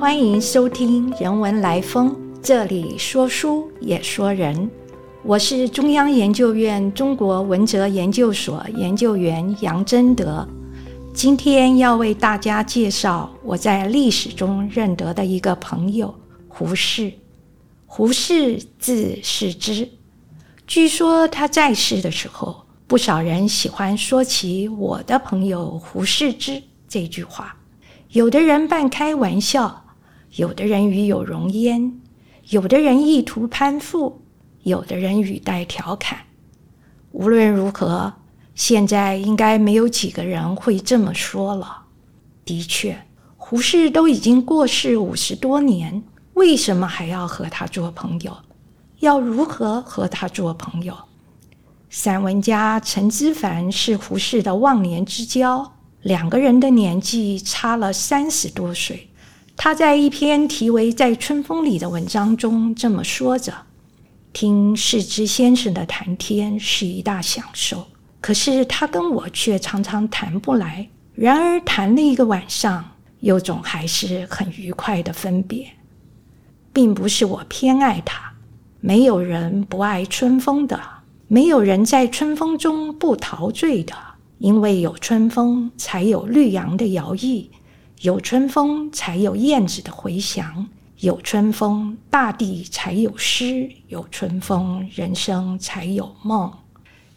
欢迎收听《人文来风》，这里说书也说人。我是中央研究院中国文哲研究所研究员杨贞德，今天要为大家介绍我在历史中认得的一个朋友胡适。胡适字适之，据说他在世的时候，不少人喜欢说起我的朋友胡适之这句话。有的人半开玩笑，有的人与有容焉，有的人意图攀附，有的人语带调侃。无论如何，现在应该没有几个人会这么说了。的确，胡适都已经过世五十多年，为什么还要和他做朋友？要如何和他做朋友？散文家陈之凡是胡适的忘年之交。两个人的年纪差了三十多岁。他在一篇题为《在春风里》的文章中这么说着：“听世之先生的谈天是一大享受，可是他跟我却常常谈不来。然而谈了一个晚上，又总还是很愉快的分别。并不是我偏爱他，没有人不爱春风的，没有人在春风中不陶醉的。”因为有春风，才有绿杨的摇曳；有春风，才有燕子的回响；有春风，大地才有诗；有春风，人生才有梦。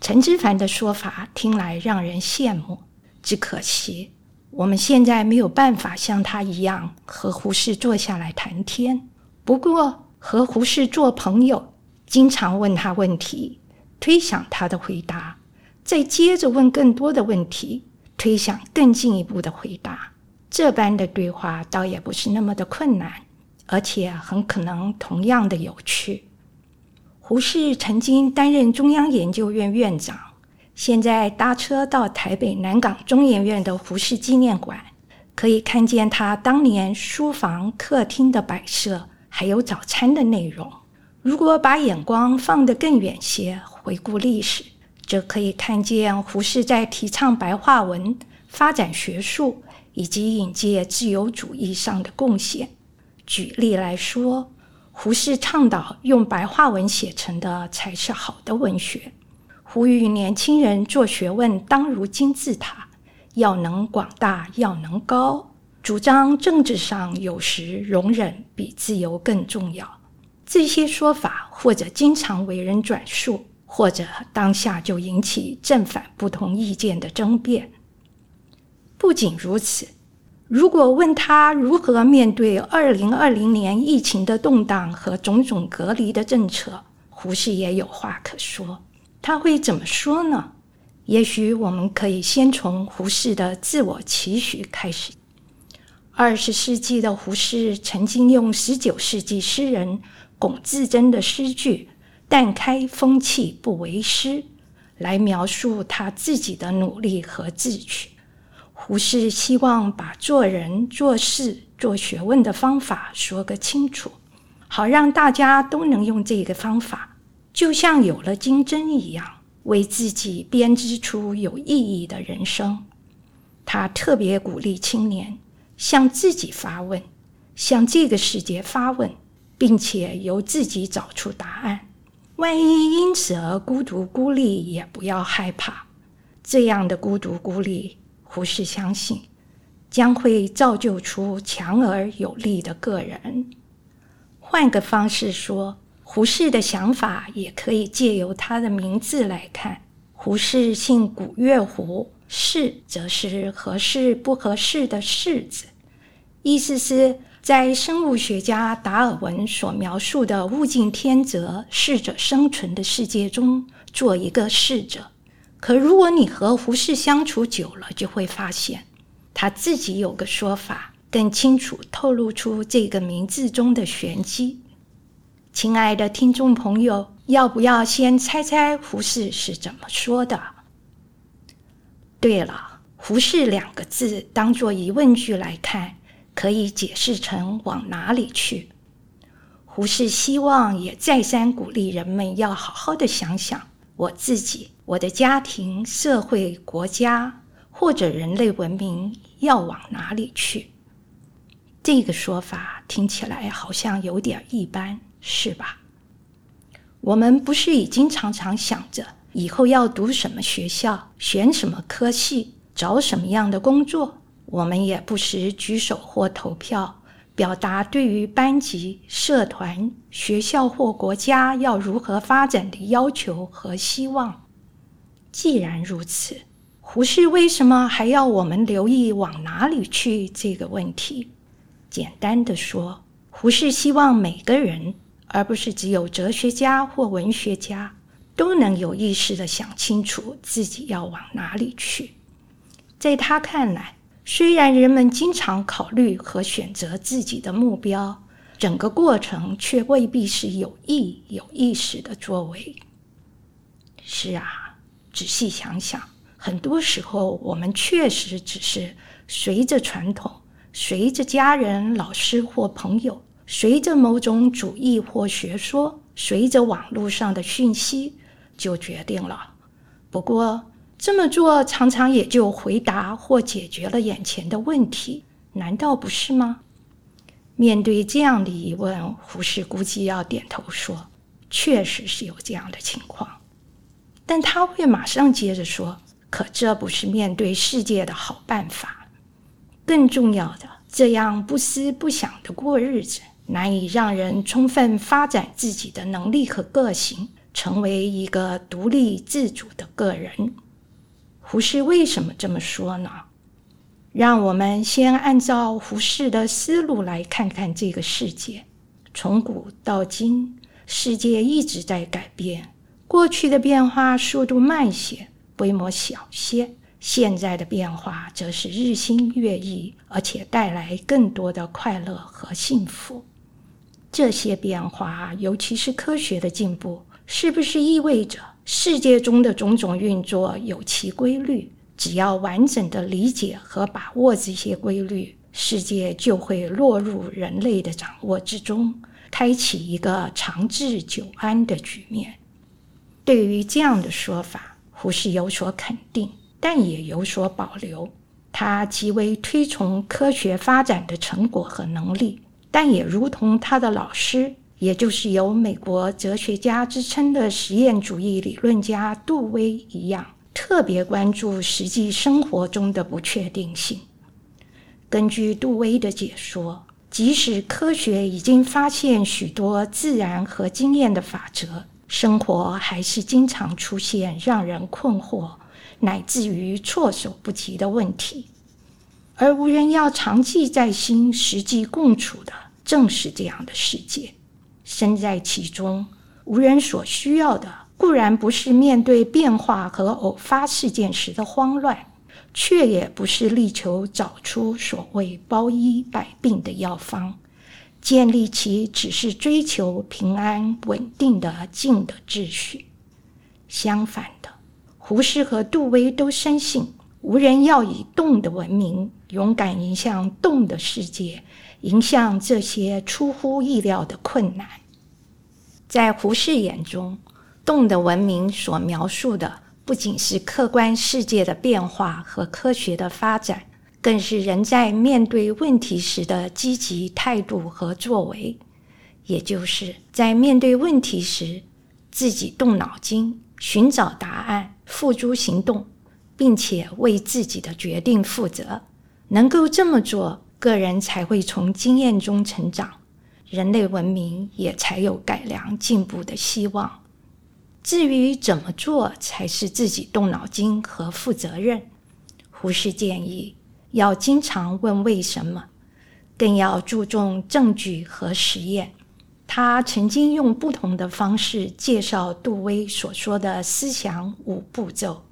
陈之凡的说法听来让人羡慕，只可惜我们现在没有办法像他一样和胡适坐下来谈天。不过，和胡适做朋友，经常问他问题，推想他的回答。再接着问更多的问题，推想更进一步的回答，这般的对话倒也不是那么的困难，而且很可能同样的有趣。胡适曾经担任中央研究院院长，现在搭车到台北南港中研院的胡适纪念馆，可以看见他当年书房、客厅的摆设，还有早餐的内容。如果把眼光放得更远些，回顾历史。则可以看见胡适在提倡白话文、发展学术以及引介自由主义上的贡献。举例来说，胡适倡导用白话文写成的才是好的文学，呼吁年轻人做学问当如金字塔，要能广大，要能高。主张政治上有时容忍比自由更重要。这些说法或者经常为人转述。或者当下就引起正反不同意见的争辩。不仅如此，如果问他如何面对二零二零年疫情的动荡和种种隔离的政策，胡适也有话可说。他会怎么说呢？也许我们可以先从胡适的自我期许开始。二十世纪的胡适曾经用十九世纪诗人龚自珍的诗句。但开风气不为师，来描述他自己的努力和志趣。胡适希望把做人、做事、做学问的方法说个清楚，好让大家都能用这个方法，就像有了金针一样，为自己编织出有意义的人生。他特别鼓励青年向自己发问，向这个世界发问，并且由自己找出答案。万一因此而孤独孤立，也不要害怕。这样的孤独孤立，胡适相信将会造就出强而有力的个人。换个方式说，胡适的想法也可以借由他的名字来看。胡适姓古月胡，适则是合适不合适的适字，意思是。在生物学家达尔文所描述的物竞天择、适者生存的世界中，做一个适者。可如果你和胡适相处久了，就会发现他自己有个说法，更清楚透露出这个名字中的玄机。亲爱的听众朋友，要不要先猜猜胡适是怎么说的？对了，胡适两个字当做疑问句来看。可以解释成往哪里去？胡适希望也再三鼓励人们要好好的想想，我自己、我的家庭、社会、国家或者人类文明要往哪里去。这个说法听起来好像有点一般，是吧？我们不是已经常常想着以后要读什么学校、选什么科系、找什么样的工作？我们也不时举手或投票，表达对于班级、社团、学校或国家要如何发展的要求和希望。既然如此，胡适为什么还要我们留意往哪里去这个问题？简单的说，胡适希望每个人，而不是只有哲学家或文学家，都能有意识的想清楚自己要往哪里去。在他看来，虽然人们经常考虑和选择自己的目标，整个过程却未必是有意有意识的作为。是啊。仔细想想，很多时候我们确实只是随着传统、随着家人、老师或朋友、随着某种主义或学说、随着网络上的讯息就决定了。不过这么做常常也就回答或解决了眼前的问题，难道不是吗？面对这样的疑问，胡适估计要点头说：“确实是有这样的情况。”但他会马上接着说：“可这不是面对世界的好办法。更重要的，这样不思不想的过日子，难以让人充分发展自己的能力和个性，成为一个独立自主的个人。”胡适为什么这么说呢？让我们先按照胡适的思路来看看这个世界。从古到今，世界一直在改变。过去的变化速度慢些，规模小些；现在的变化则是日新月异，而且带来更多的快乐和幸福。这些变化，尤其是科学的进步，是不是意味着世界中的种种运作有其规律？只要完整的理解和把握这些规律，世界就会落入人类的掌握之中，开启一个长治久安的局面。对于这样的说法，胡适有所肯定，但也有所保留。他极为推崇科学发展的成果和能力，但也如同他的老师，也就是有美国哲学家之称的实验主义理论家杜威一样，特别关注实际生活中的不确定性。根据杜威的解说，即使科学已经发现许多自然和经验的法则。生活还是经常出现让人困惑，乃至于措手不及的问题，而无人要长记在心、实际共处的，正是这样的世界。身在其中，无人所需要的，固然不是面对变化和偶发事件时的慌乱，却也不是力求找出所谓包医百病的药方。建立起只是追求平安稳定的静的秩序。相反的，胡适和杜威都深信，无人要以动的文明勇敢迎向动的世界，迎向这些出乎意料的困难。在胡适眼中，动的文明所描述的不仅是客观世界的变化和科学的发展。更是人在面对问题时的积极态度和作为，也就是在面对问题时，自己动脑筋寻找答案，付诸行动，并且为自己的决定负责。能够这么做，个人才会从经验中成长，人类文明也才有改良进步的希望。至于怎么做才是自己动脑筋和负责任，胡适建议。要经常问为什么，更要注重证据和实验。他曾经用不同的方式介绍杜威所说的思想五步骤：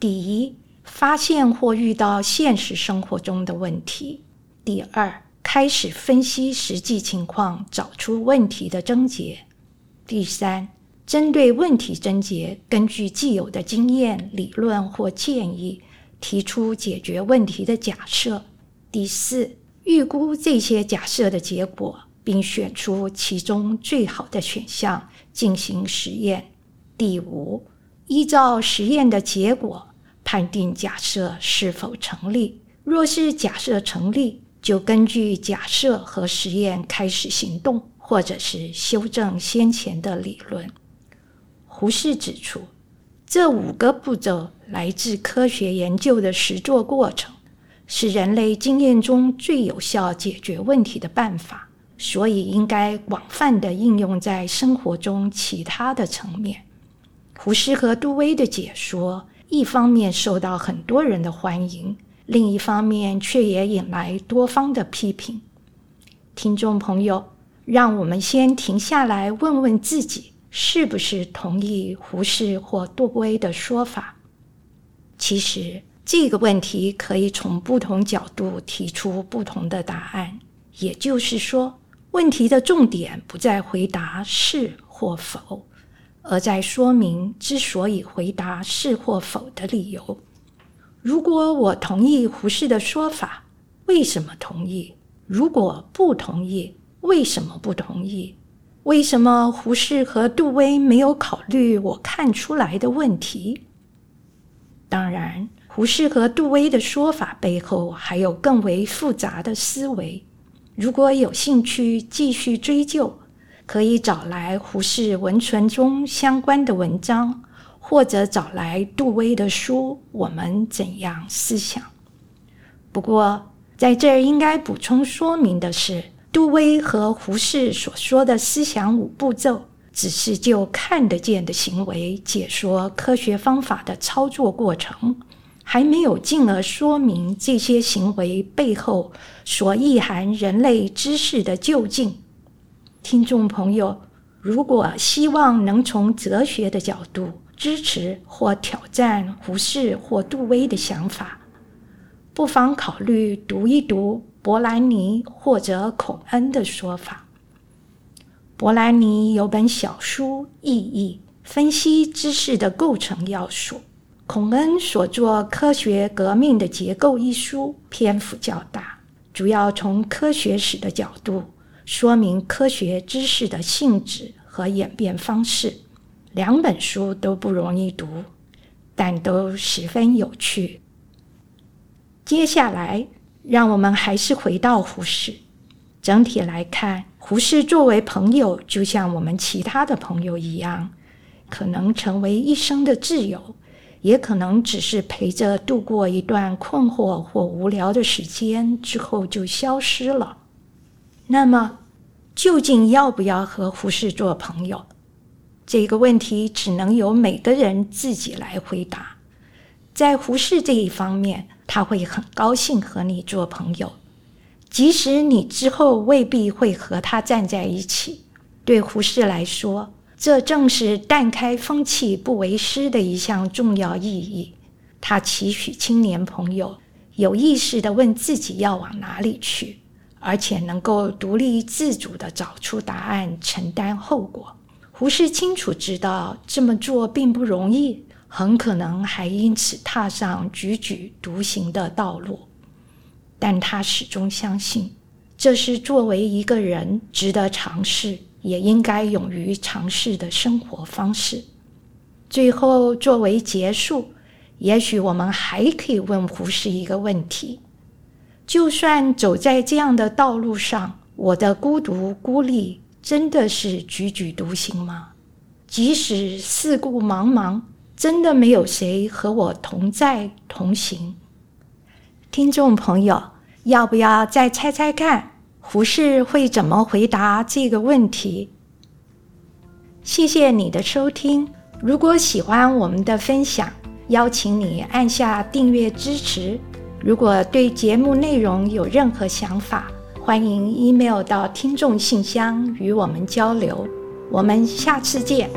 第一，发现或遇到现实生活中的问题；第二，开始分析实际情况，找出问题的症结；第三，针对问题症结，根据既有的经验、理论或建议。提出解决问题的假设。第四，预估这些假设的结果，并选出其中最好的选项进行实验。第五，依照实验的结果判定假设是否成立。若是假设成立，就根据假设和实验开始行动，或者是修正先前的理论。胡适指出，这五个步骤来自科学研究的实作过程，是人类经验中最有效解决问题的办法，所以应该广泛的应用在生活中其他的层面。胡适和杜威的解说，一方面受到很多人的欢迎。另一方面，却也引来多方的批评。听众朋友，让我们先停下来，问问自己，是不是同意胡适或杜威的说法？其实，这个问题可以从不同角度提出不同的答案。也就是说，问题的重点不在回答是或否，而在说明之所以回答是或否的理由。如果我同意胡适的说法，为什么同意？如果不同意，为什么不同意？为什么胡适和杜威没有考虑我看出来的问题？当然，胡适和杜威的说法背后还有更为复杂的思维。如果有兴趣继续追究，可以找来胡适文存中相关的文章。或者找来杜威的书，我们怎样思想？不过在这儿应该补充说明的是，杜威和胡适所说的思想五步骤，只是就看得见的行为解说科学方法的操作过程，还没有进而说明这些行为背后所意含人类知识的究竟。听众朋友，如果希望能从哲学的角度，支持或挑战胡适或杜威的想法，不妨考虑读一读伯兰尼或者孔恩的说法。伯兰尼有本小书《意义》，分析知识的构成要素；孔恩所作《科学革命的结构》一书篇幅较大，主要从科学史的角度说明科学知识的性质和演变方式。两本书都不容易读，但都十分有趣。接下来，让我们还是回到胡适。整体来看，胡适作为朋友，就像我们其他的朋友一样，可能成为一生的挚友，也可能只是陪着度过一段困惑或无聊的时间之后就消失了。那么，究竟要不要和胡适做朋友？这个问题只能由每个人自己来回答。在胡适这一方面，他会很高兴和你做朋友，即使你之后未必会和他站在一起。对胡适来说，这正是淡开风气不为师的一项重要意义。他期许青年朋友有意识地问自己要往哪里去，而且能够独立自主地找出答案，承担后果。胡适清楚知道这么做并不容易，很可能还因此踏上踽踽独行的道路，但他始终相信，这是作为一个人值得尝试，也应该勇于尝试的生活方式。最后，作为结束，也许我们还可以问胡适一个问题：就算走在这样的道路上，我的孤独孤立。真的是踽踽独行吗？即使四顾茫茫，真的没有谁和我同在同行？听众朋友，要不要再猜猜看，胡适会怎么回答这个问题？谢谢你的收听。如果喜欢我们的分享，邀请你按下订阅支持。如果对节目内容有任何想法，欢迎 email 到听众信箱与我们交流，我们下次见。